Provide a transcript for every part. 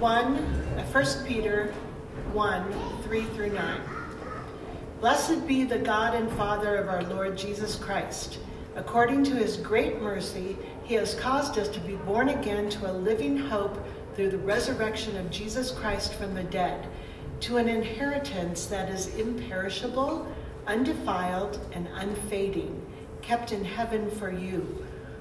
1, uh, 1 Peter 1, 3 through 9. Blessed be the God and Father of our Lord Jesus Christ. According to his great mercy, he has caused us to be born again to a living hope through the resurrection of Jesus Christ from the dead, to an inheritance that is imperishable, undefiled, and unfading, kept in heaven for you,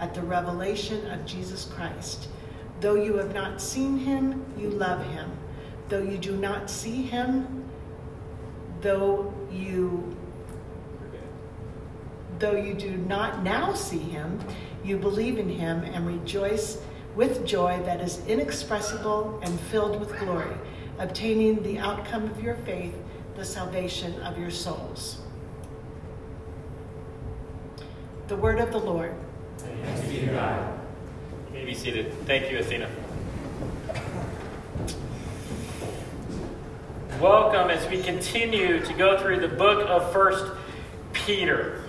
at the revelation of Jesus Christ. Though you have not seen him, you love him. Though you do not see him, though you though you do not now see him, you believe in him and rejoice with joy that is inexpressible and filled with glory, obtaining the outcome of your faith, the salvation of your souls. The word of the Lord. Be to God. You may be seated. Thank you, Athena. Welcome as we continue to go through the book of First Peter.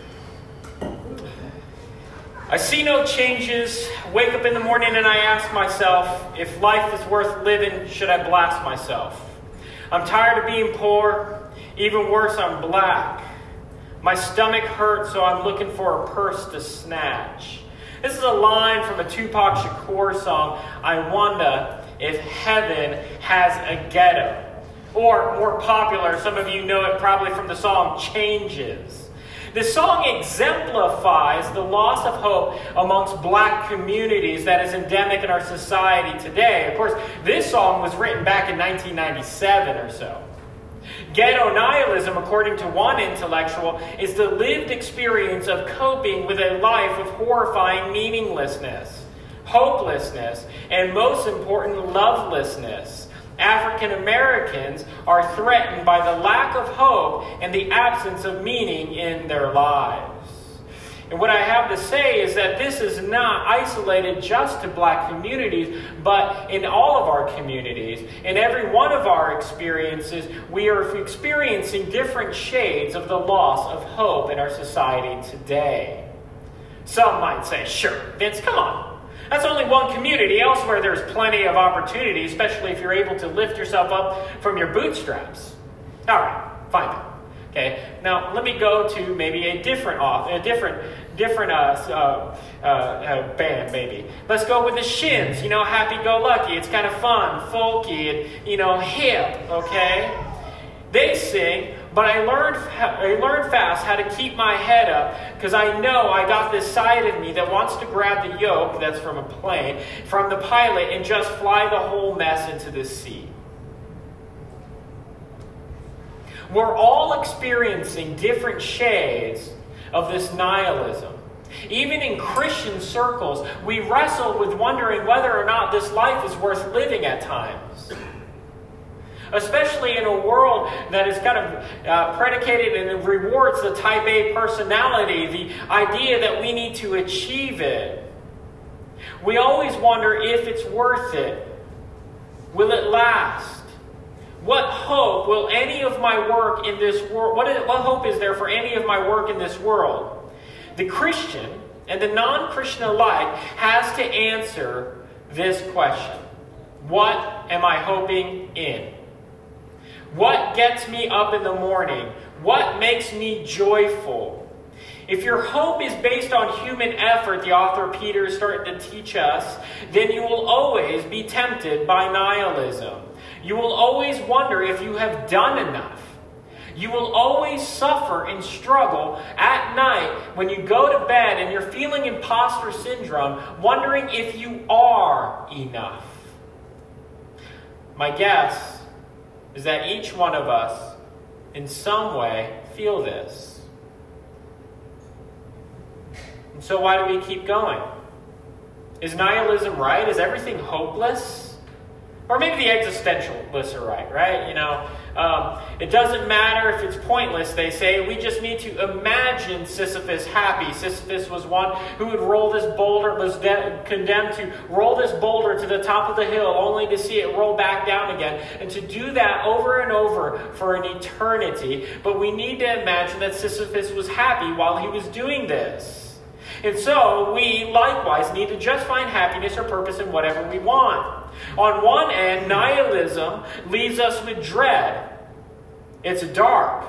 I see no changes. Wake up in the morning and I ask myself, if life is worth living, should I blast myself? I'm tired of being poor. Even worse, I'm black. My stomach hurts, so I'm looking for a purse to snatch. This is a line from a Tupac Shakur song, I Wonder If Heaven Has a Ghetto. Or, more popular, some of you know it probably from the song Changes. The song exemplifies the loss of hope amongst black communities that is endemic in our society today. Of course, this song was written back in 1997 or so. Ghetto nihilism, according to one intellectual, is the lived experience of coping with a life of horrifying meaninglessness, hopelessness, and most important, lovelessness. African Americans are threatened by the lack of hope and the absence of meaning in their lives. And what I have to say is that this is not isolated just to black communities, but in all of our communities. In every one of our experiences, we are experiencing different shades of the loss of hope in our society today. Some might say, sure, Vince, come on. That's only one community. Elsewhere, there's plenty of opportunity, especially if you're able to lift yourself up from your bootstraps. All right, fine. Okay, now let me go to maybe a different off, a different different uh, uh, uh, band maybe. Let's go with the Shins. You know, Happy Go Lucky. It's kind of fun, folky, and you know, hip. Okay, they sing, but I learned I learned fast how to keep my head up because I know I got this side of me that wants to grab the yoke that's from a plane from the pilot and just fly the whole mess into the sea. We're all experiencing different shades of this nihilism. Even in Christian circles, we wrestle with wondering whether or not this life is worth living at times. Especially in a world that is kind of uh, predicated and rewards the type A personality, the idea that we need to achieve it. We always wonder if it's worth it. Will it last? What hope will any of my work in this world, what, hope is there for any of my work in this world? The Christian and the non Christian alike has to answer this question What am I hoping in? What gets me up in the morning? What makes me joyful? If your hope is based on human effort, the author Peter is starting to teach us, then you will always be tempted by nihilism. You will always wonder if you have done enough. You will always suffer and struggle at night when you go to bed and you're feeling imposter syndrome, wondering if you are enough. My guess is that each one of us, in some way, feel this. And so, why do we keep going? Is nihilism right? Is everything hopeless? Or maybe the existentialists are right, right? You know, um, it doesn't matter if it's pointless, they say. We just need to imagine Sisyphus happy. Sisyphus was one who would roll this boulder, was de- condemned to roll this boulder to the top of the hill only to see it roll back down again. And to do that over and over for an eternity. But we need to imagine that Sisyphus was happy while he was doing this. And so we likewise need to just find happiness or purpose in whatever we want. On one end, nihilism leaves us with dread. It's dark.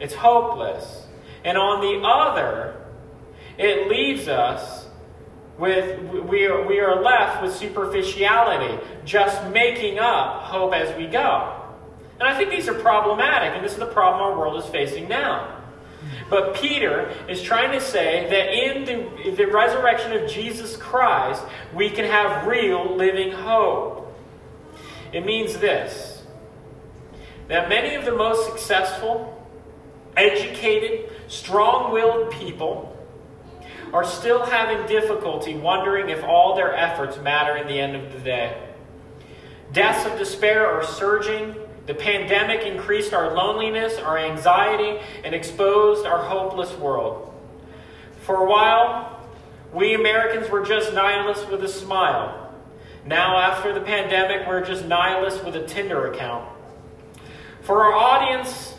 It's hopeless. And on the other, it leaves us with, we are, we are left with superficiality, just making up hope as we go. And I think these are problematic, and this is the problem our world is facing now. But Peter is trying to say that in the, the resurrection of Jesus Christ, we can have real living hope. It means this that many of the most successful, educated, strong willed people are still having difficulty wondering if all their efforts matter in the end of the day. Deaths of despair are surging the pandemic increased our loneliness, our anxiety, and exposed our hopeless world. For a while, we Americans were just nihilists with a smile. Now, after the pandemic, we're just nihilists with a Tinder account. For our audience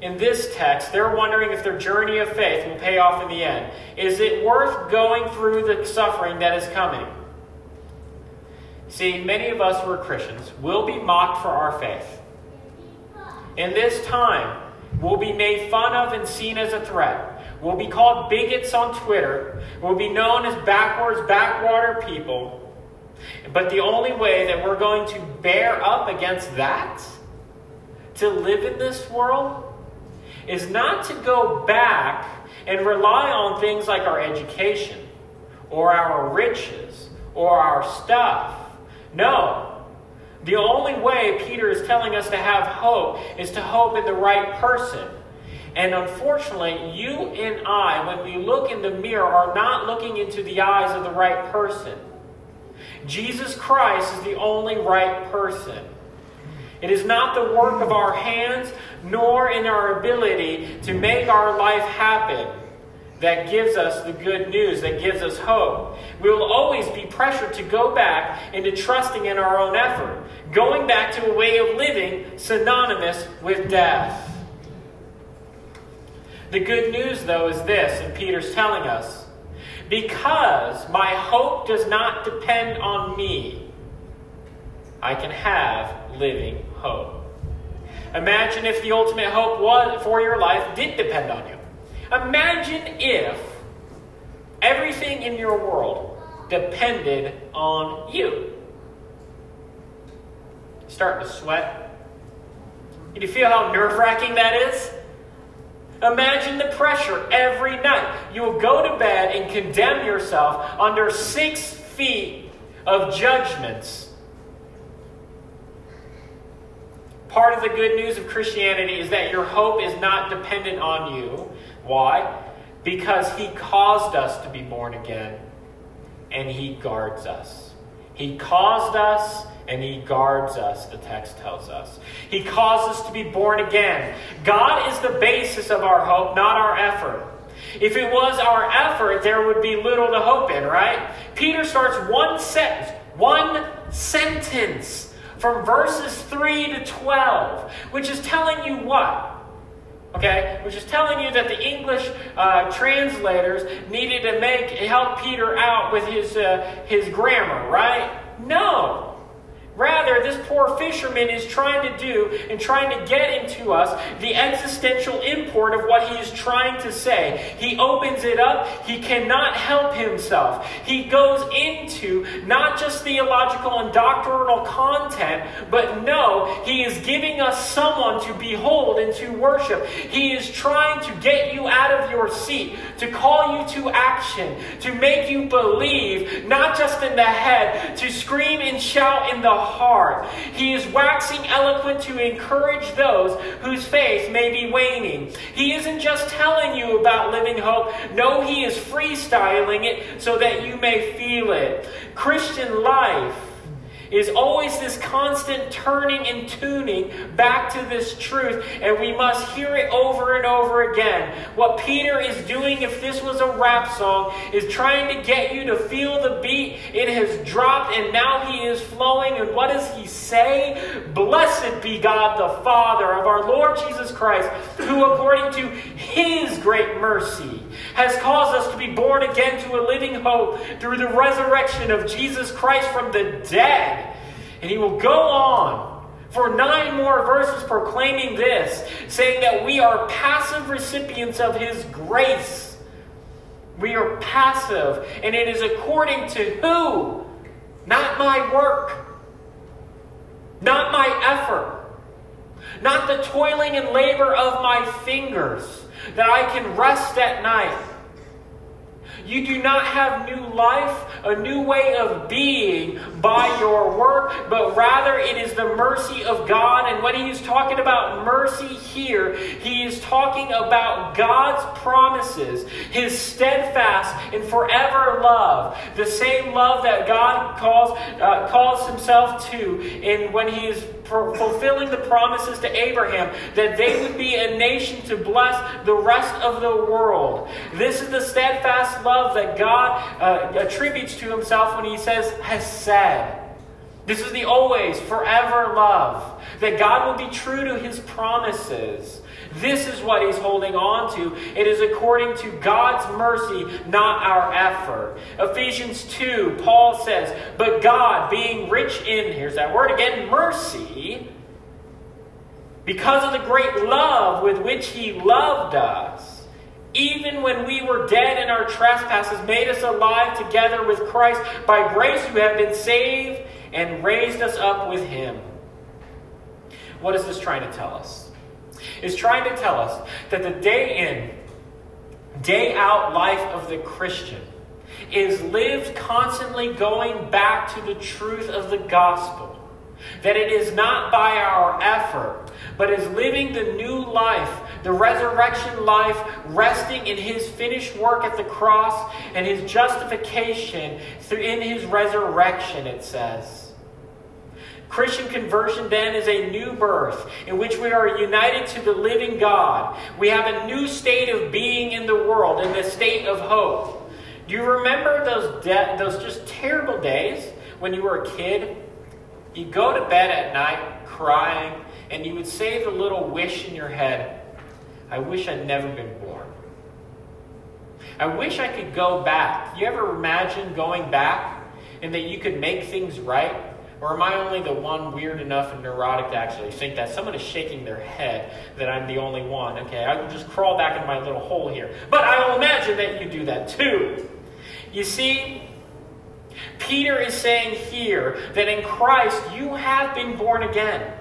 in this text, they're wondering if their journey of faith will pay off in the end. Is it worth going through the suffering that is coming? See, many of us who are Christians will be mocked for our faith in this time we'll be made fun of and seen as a threat, We'll be called bigots on Twitter, We'll be known as backwards, backwater people. But the only way that we're going to bear up against that, to live in this world, is not to go back and rely on things like our education or our riches or our stuff. No, the only way Peter is telling us to have hope is to hope in the right person. And unfortunately, you and I, when we look in the mirror, are not looking into the eyes of the right person. Jesus Christ is the only right person. It is not the work of our hands, nor in our ability to make our life happen that gives us the good news, that gives us hope. We will always be pressured to go back into trusting in our own effort, going back to a way of living synonymous with death. The good news, though, is this, and Peter's telling us because my hope does not depend on me, I can have living hope. Imagine if the ultimate hope was, for your life did depend on you. Imagine if everything in your world depended on you. Starting to sweat. Can you feel how nerve wracking that is? Imagine the pressure every night. You will go to bed and condemn yourself under six feet of judgments. Part of the good news of Christianity is that your hope is not dependent on you. Why? Because He caused us to be born again and He guards us. He caused us and He guards us, the text tells us. He caused us to be born again. God is the basis of our hope, not our effort. If it was our effort, there would be little to hope in, right? Peter starts one sentence, one sentence from verses 3 to 12, which is telling you what? Okay, which is telling you that the English uh, translators needed to make help Peter out with his uh, his grammar, right? No. Rather, this poor fisherman is trying to do and trying to get into us the existential import of what he is trying to say. He opens it up, he cannot help himself. He goes into not just theological and doctrinal content, but no, he is giving us someone to behold and to worship. He is trying to get you out of your seat, to call you to action, to make you believe, not just in the head, to scream and shout in the heart. He is waxing eloquent to encourage those whose faith may be waning. He isn't just telling you about living hope. No, he is freestyling it so that you may feel it. Christian life is always this constant turning and tuning back to this truth, and we must hear it over and over again. What Peter is doing, if this was a rap song, is trying to get you to feel the beat. It has dropped, and now he is flowing. And what does he say? Blessed be God the Father of our Lord Jesus Christ, who, according to his great mercy, has caused us to be born again to a living hope through the resurrection of Jesus Christ from the dead. And he will go on for nine more verses proclaiming this, saying that we are passive recipients of his grace. We are passive, and it is according to who? Not my work, not my effort, not the toiling and labor of my fingers that I can rest at night you do not have new life, a new way of being by your work, but rather it is the mercy of God. And when he is talking about mercy here, he is talking about God's promises, his steadfast and forever love, the same love that God calls, uh, calls himself to in when he is fulfilling the promises to Abraham that they would be a nation to bless the rest of the world. This is the steadfast love that God uh, attributes to himself when he says, has said. This is the always, forever love. That God will be true to his promises. This is what he's holding on to. It is according to God's mercy, not our effort. Ephesians 2, Paul says, But God, being rich in, here's that word again, mercy, because of the great love with which he loved us, even when we were dead in our trespasses, made us alive together with Christ. By grace you have been saved and raised us up with him. What is this trying to tell us? Is trying to tell us that the day in, day out life of the Christian is lived constantly going back to the truth of the gospel. That it is not by our effort, but is living the new life, the resurrection life, resting in his finished work at the cross and his justification through in his resurrection, it says. Christian conversion then is a new birth in which we are united to the living God. We have a new state of being in the world, in the state of hope. Do you remember those de- those just terrible days when you were a kid? You go to bed at night crying, and you would say the little wish in your head, I wish I'd never been born. I wish I could go back. You ever imagine going back and that you could make things right? Or am I only the one weird enough and neurotic to actually think that? Someone is shaking their head that I'm the only one. Okay, I can just crawl back in my little hole here. But I will imagine that you do that too. You see, Peter is saying here that in Christ you have been born again.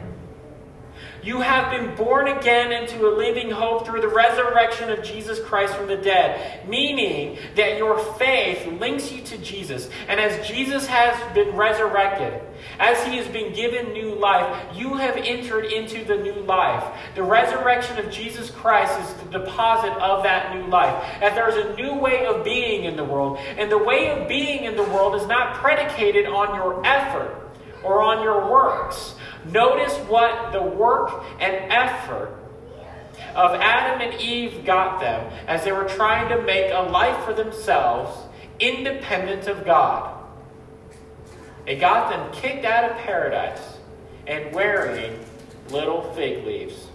You have been born again into a living hope through the resurrection of Jesus Christ from the dead, meaning that your faith links you to Jesus. And as Jesus has been resurrected, as he has been given new life, you have entered into the new life. The resurrection of Jesus Christ is the deposit of that new life. That there's a new way of being in the world. And the way of being in the world is not predicated on your effort or on your works. Notice what the work and effort of Adam and Eve got them as they were trying to make a life for themselves independent of God. It got them kicked out of paradise and wearing little fig leaves.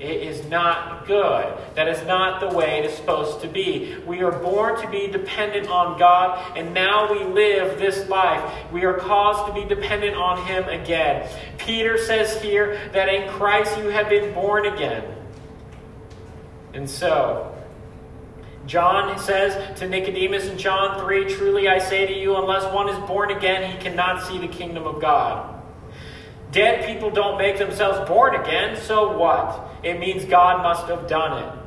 It is not good. That is not the way it is supposed to be. We are born to be dependent on God, and now we live this life. We are caused to be dependent on Him again. Peter says here that in Christ you have been born again. And so, John says to Nicodemus in John 3 Truly I say to you, unless one is born again, he cannot see the kingdom of God. Dead people don't make themselves born again, so what? It means God must have done it.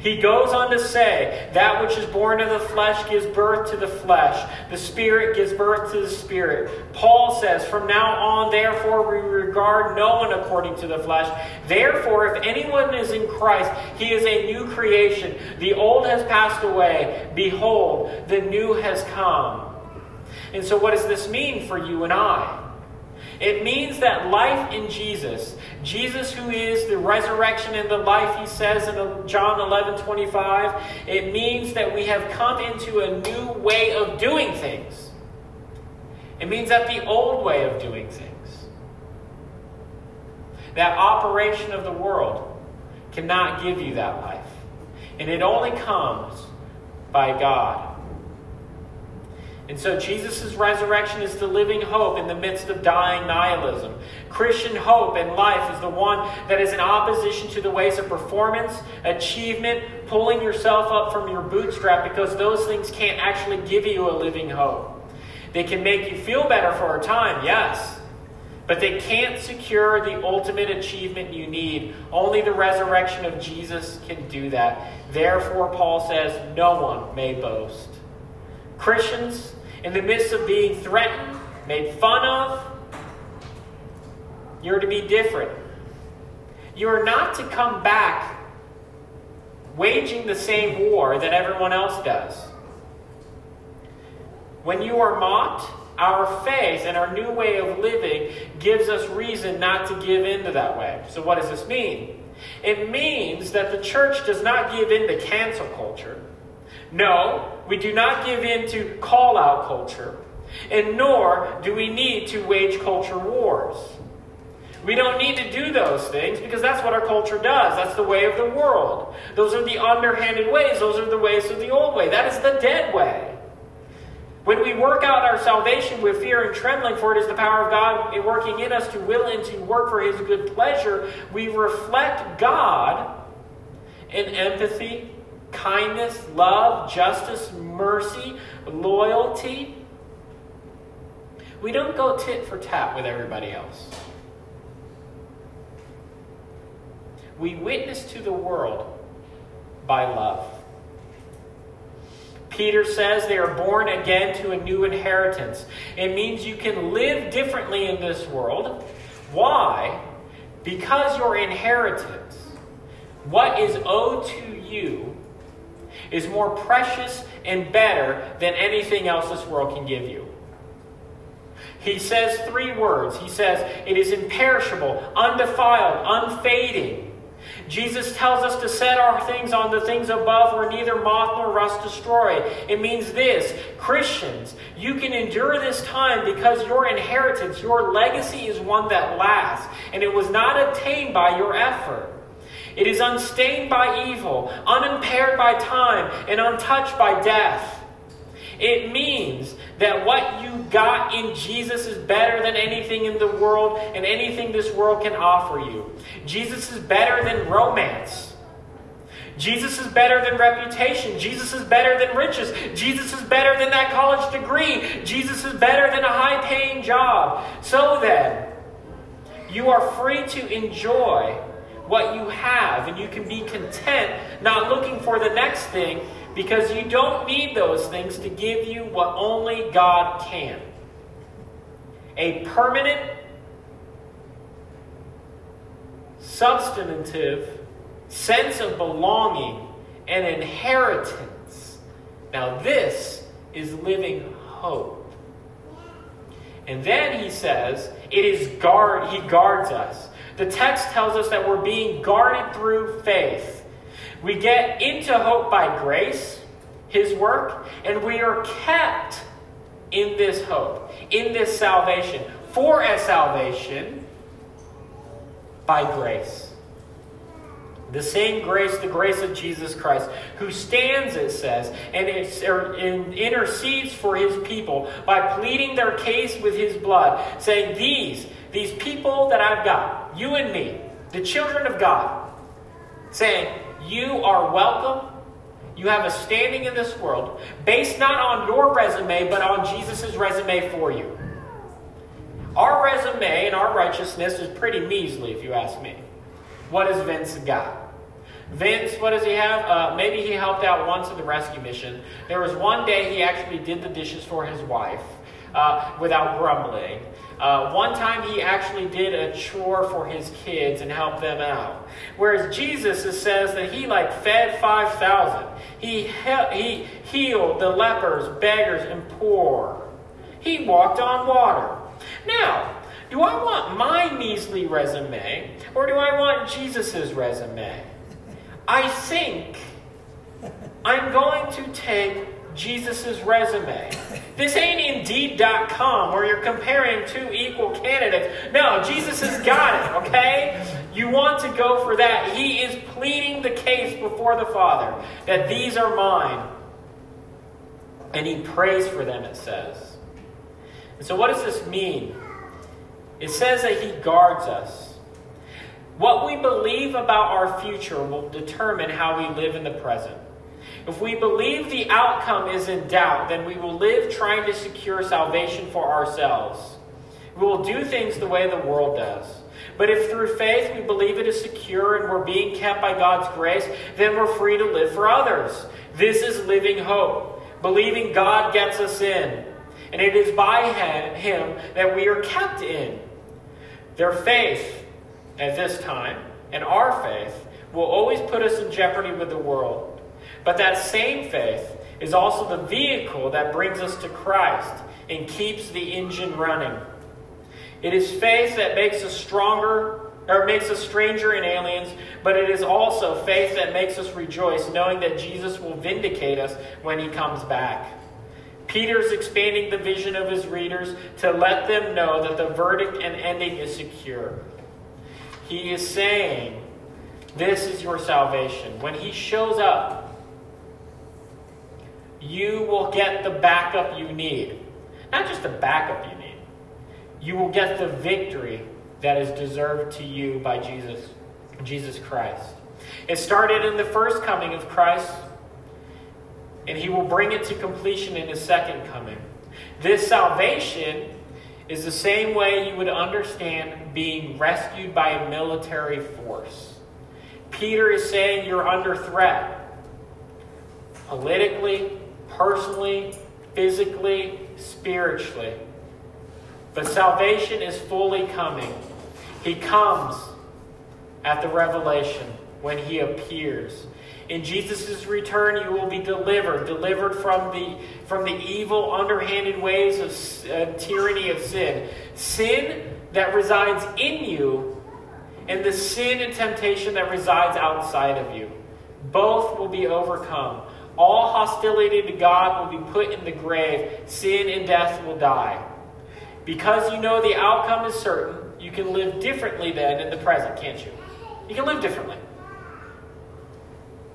He goes on to say, That which is born of the flesh gives birth to the flesh, the spirit gives birth to the spirit. Paul says, From now on, therefore, we regard no one according to the flesh. Therefore, if anyone is in Christ, he is a new creation. The old has passed away. Behold, the new has come. And so, what does this mean for you and I? It means that life in Jesus, Jesus who is the resurrection and the life, he says in John 11 25, it means that we have come into a new way of doing things. It means that the old way of doing things, that operation of the world, cannot give you that life. And it only comes by God. And so Jesus' resurrection is the living hope in the midst of dying nihilism. Christian hope and life is the one that is in opposition to the ways of performance, achievement, pulling yourself up from your bootstrap because those things can't actually give you a living hope. They can make you feel better for a time, yes, but they can't secure the ultimate achievement you need. Only the resurrection of Jesus can do that. Therefore, Paul says, no one may boast. Christians, in the midst of being threatened, made fun of, you're to be different. You are not to come back waging the same war that everyone else does. When you are mocked, our faith and our new way of living gives us reason not to give in to that way. So, what does this mean? It means that the church does not give in to cancel culture. No, we do not give in to call out culture, and nor do we need to wage culture wars. We don't need to do those things because that's what our culture does. That's the way of the world. Those are the underhanded ways. Those are the ways of the old way. That is the dead way. When we work out our salvation with fear and trembling, for it is the power of God working in us to will and to work for His good pleasure, we reflect God in empathy, kindness, love, justice, mercy, loyalty. We don't go tit for tat with everybody else. We witness to the world by love. Peter says they are born again to a new inheritance. It means you can live differently in this world. Why? Because your inheritance, what is owed to you, is more precious and better than anything else this world can give you. He says three words. He says, It is imperishable, undefiled, unfading. Jesus tells us to set our things on the things above where neither moth nor rust destroy. It means this Christians, you can endure this time because your inheritance, your legacy is one that lasts, and it was not obtained by your effort. It is unstained by evil, unimpaired by time, and untouched by death. It means that what you got in Jesus is better than anything in the world and anything this world can offer you. Jesus is better than romance. Jesus is better than reputation. Jesus is better than riches. Jesus is better than that college degree. Jesus is better than a high paying job. So then, you are free to enjoy what you have and you can be content, not looking for the next thing, because you don't need those things to give you what only God can a permanent, substantive sense of belonging and inheritance. Now, this is living hope. And then he says, it is guard, he guards us. The text tells us that we're being guarded through faith. We get into hope by grace, His work, and we are kept in this hope, in this salvation, for a salvation by grace. The same grace, the grace of Jesus Christ, who stands, it says, and, er, and intercedes for his people by pleading their case with his blood, saying, These, these people that I've got, you and me, the children of God, saying, You are welcome. You have a standing in this world based not on your resume, but on Jesus' resume for you. Our resume and our righteousness is pretty measly, if you ask me. What has Vince got? Vince, what does he have? Uh, maybe he helped out once in the rescue mission. There was one day he actually did the dishes for his wife uh, without grumbling. Uh, one time he actually did a chore for his kids and helped them out. Whereas Jesus says that he like fed 5,000. He, he, he healed the lepers, beggars, and poor. He walked on water. Now, Do I want my measly resume or do I want Jesus' resume? I think I'm going to take Jesus' resume. This ain't Indeed.com where you're comparing two equal candidates. No, Jesus has got it, okay? You want to go for that. He is pleading the case before the Father that these are mine. And he prays for them, it says. And so, what does this mean? It says that he guards us. What we believe about our future will determine how we live in the present. If we believe the outcome is in doubt, then we will live trying to secure salvation for ourselves. We will do things the way the world does. But if through faith we believe it is secure and we're being kept by God's grace, then we're free to live for others. This is living hope, believing God gets us in. And it is by Him that we are kept in. Their faith at this time and our faith will always put us in jeopardy with the world. But that same faith is also the vehicle that brings us to Christ and keeps the engine running. It is faith that makes us stronger or makes us stranger and aliens, but it is also faith that makes us rejoice, knowing that Jesus will vindicate us when he comes back. Peter's expanding the vision of his readers to let them know that the verdict and ending is secure. He is saying, This is your salvation. When he shows up, you will get the backup you need. Not just the backup you need, you will get the victory that is deserved to you by Jesus, Jesus Christ. It started in the first coming of Christ, and he will bring it to completion in his second coming. This salvation is the same way you would understand being rescued by a military force. Peter is saying you're under threat politically, personally, physically, spiritually. But salvation is fully coming. He comes at the revelation when he appears. In Jesus' return, you will be delivered, delivered from the, from the evil, underhanded ways of uh, tyranny of sin. Sin that resides in you, and the sin and temptation that resides outside of you. Both will be overcome. All hostility to God will be put in the grave. Sin and death will die. Because you know the outcome is certain, you can live differently then in the present, can't you? You can live differently.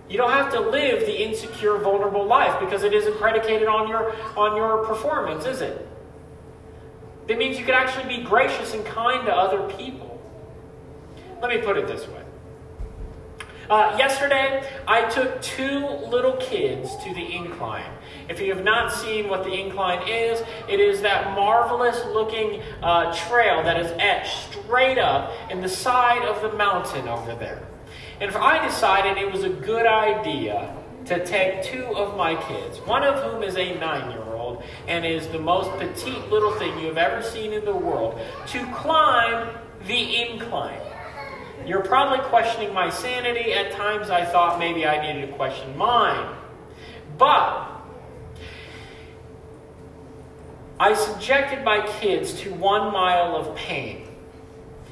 You don't have to live the insecure, vulnerable life because it isn't predicated on your, on your performance, is it? That means you can actually be gracious and kind to other people. Let me put it this way uh, yesterday, I took two little kids to the incline. If you have not seen what the incline is, it is that marvelous looking uh, trail that is etched straight up in the side of the mountain over there. And if I decided it was a good idea to take two of my kids, one of whom is a nine year old and is the most petite little thing you have ever seen in the world, to climb the incline. You're probably questioning my sanity. At times I thought maybe I needed to question mine. But I subjected my kids to one mile of pain.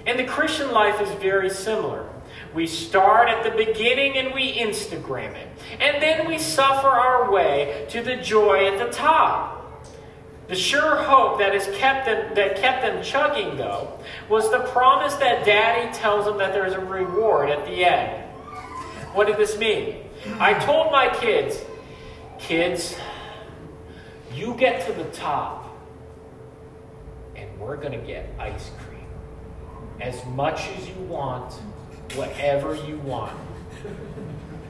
And the Christian life is very similar. We start at the beginning and we Instagram it. And then we suffer our way to the joy at the top. The sure hope that has kept them that kept them chugging though was the promise that daddy tells them that there's a reward at the end. What did this mean? I told my kids, kids, you get to the top and we're going to get ice cream. As much as you want, whatever you want.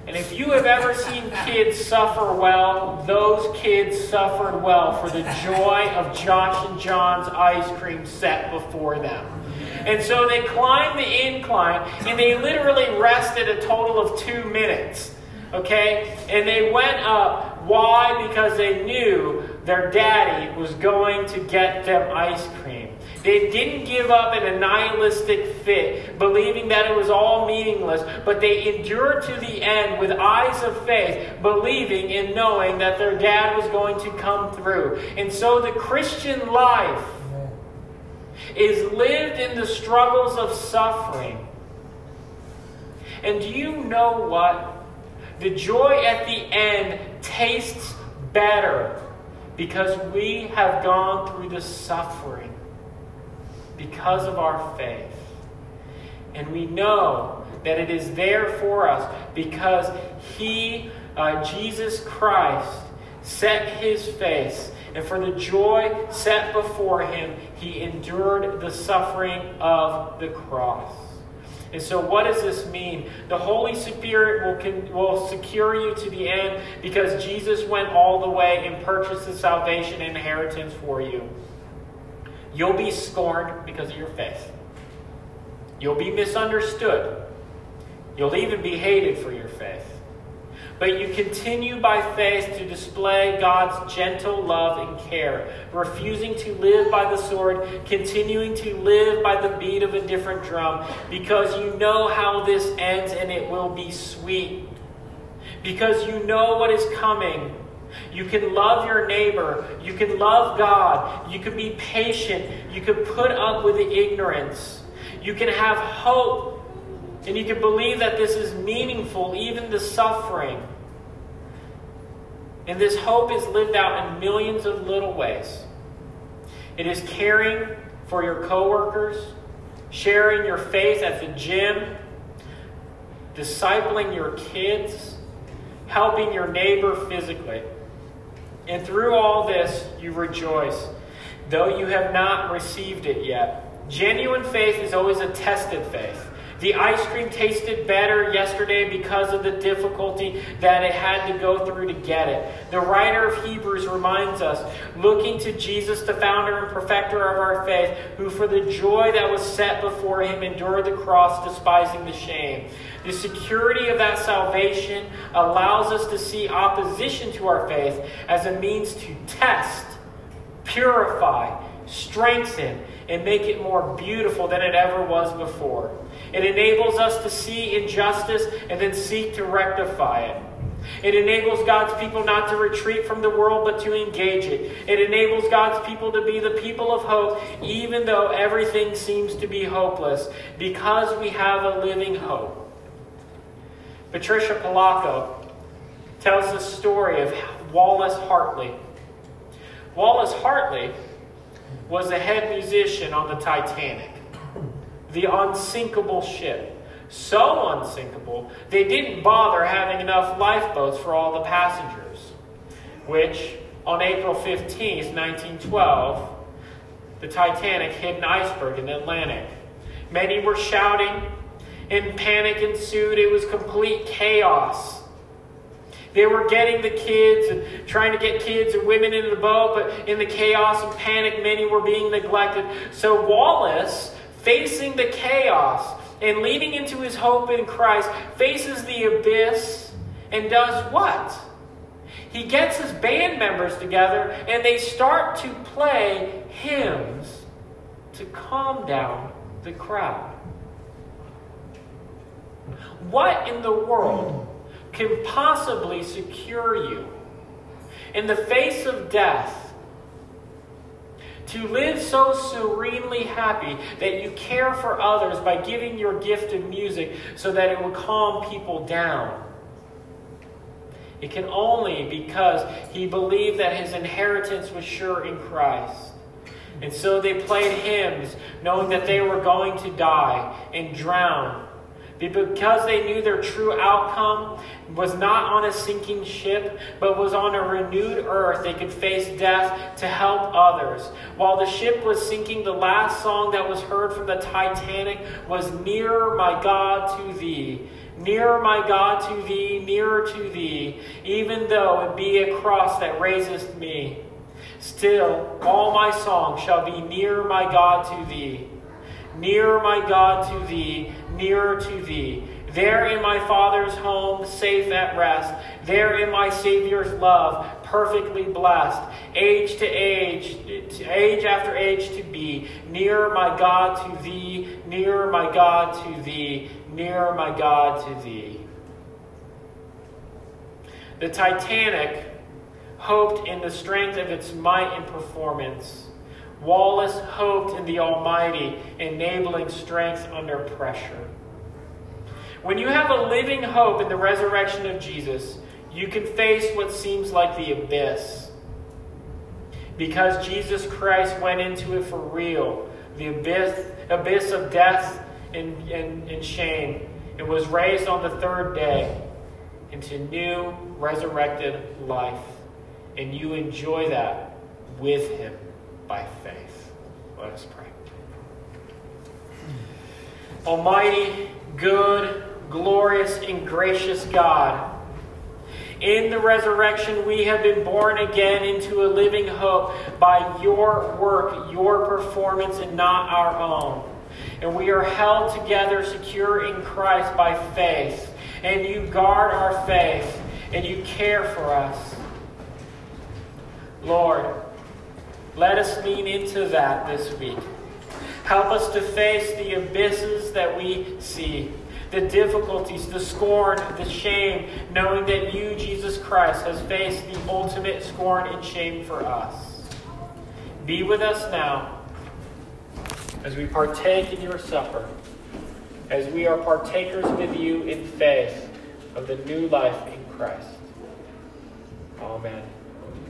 And if you have ever seen kids suffer well, those kids suffered well for the joy of Josh and John's ice cream set before them. And so they climbed the incline and they literally rested a total of two minutes. Okay? And they went up. Why? Because they knew their daddy was going to get them ice cream. They didn't give up in a nihilistic fit, believing that it was all meaningless, but they endured to the end with eyes of faith, believing and knowing that their dad was going to come through. And so the Christian life is lived in the struggles of suffering. And do you know what? The joy at the end tastes better because we have gone through the suffering because of our faith. And we know that it is there for us because He, uh, Jesus Christ, set His face. And for the joy set before Him, He endured the suffering of the cross. And so, what does this mean? The Holy Spirit will, will secure you to the end because Jesus went all the way and purchased the salvation inheritance for you. You'll be scorned because of your faith. You'll be misunderstood. You'll even be hated for your faith. But you continue by faith to display God's gentle love and care, refusing to live by the sword, continuing to live by the beat of a different drum, because you know how this ends and it will be sweet. Because you know what is coming. You can love your neighbor. You can love God. You can be patient. You can put up with the ignorance. You can have hope and you can believe that this is meaningful, even the suffering. And this hope is lived out in millions of little ways. It is caring for your coworkers, sharing your faith at the gym, discipling your kids, helping your neighbor physically. And through all this, you rejoice, though you have not received it yet. Genuine faith is always a tested faith. The ice cream tasted better yesterday because of the difficulty that it had to go through to get it. The writer of Hebrews reminds us looking to Jesus, the founder and perfecter of our faith, who for the joy that was set before him endured the cross, despising the shame. The security of that salvation allows us to see opposition to our faith as a means to test, purify, strengthen, and make it more beautiful than it ever was before. It enables us to see injustice and then seek to rectify it. It enables God's people not to retreat from the world, but to engage it. It enables God's people to be the people of hope, even though everything seems to be hopeless, because we have a living hope. Patricia Polacco tells the story of Wallace Hartley. Wallace Hartley was the head musician on the Titanic the unsinkable ship. So unsinkable, they didn't bother having enough lifeboats for all the passengers. Which, on April 15, 1912, the Titanic hit an iceberg in the Atlantic. Many were shouting, and panic ensued. It was complete chaos. They were getting the kids and trying to get kids and women into the boat, but in the chaos and panic, many were being neglected. So Wallace facing the chaos and leading into his hope in Christ, faces the abyss and does what? He gets his band members together and they start to play hymns to calm down the crowd. What in the world can possibly secure you in the face of death to live so serenely happy that you care for others by giving your gift of music so that it will calm people down. It can only because he believed that his inheritance was sure in Christ. And so they played hymns, knowing that they were going to die and drown because they knew their true outcome was not on a sinking ship, but was on a renewed earth, they could face death to help others. While the ship was sinking, the last song that was heard from the Titanic was Nearer, my God, to thee. Nearer, my God, to thee, nearer to thee, even though it be a cross that raiseth me. Still, all my song shall be nearer, my God, to thee. Nearer, my God, to thee nearer to thee. There in my Father's home, safe at rest. There in my Savior's love, perfectly blessed. Age to age, age after age to be. Nearer, my God, to thee. Nearer, my God, to thee. Nearer, my God, to thee. The Titanic hoped in the strength of its might and performance Wallace hoped in the Almighty, enabling strength under pressure. When you have a living hope in the resurrection of Jesus, you can face what seems like the abyss. Because Jesus Christ went into it for real, the abyss, abyss of death and, and, and shame, and was raised on the third day into new resurrected life. And you enjoy that with him by faith. Let us pray. Almighty, good, glorious, and gracious God, in the resurrection, we have been born again into a living hope by your work, your performance, and not our own. And we are held together secure in Christ by faith. And you guard our faith, and you care for us. Lord, let us lean into that this week. Help us to face the abysses that we see, the difficulties, the scorn, the shame, knowing that you, Jesus Christ, has faced the ultimate scorn and shame for us. Be with us now as we partake in your supper, as we are partakers with you in faith of the new life in Christ. Amen.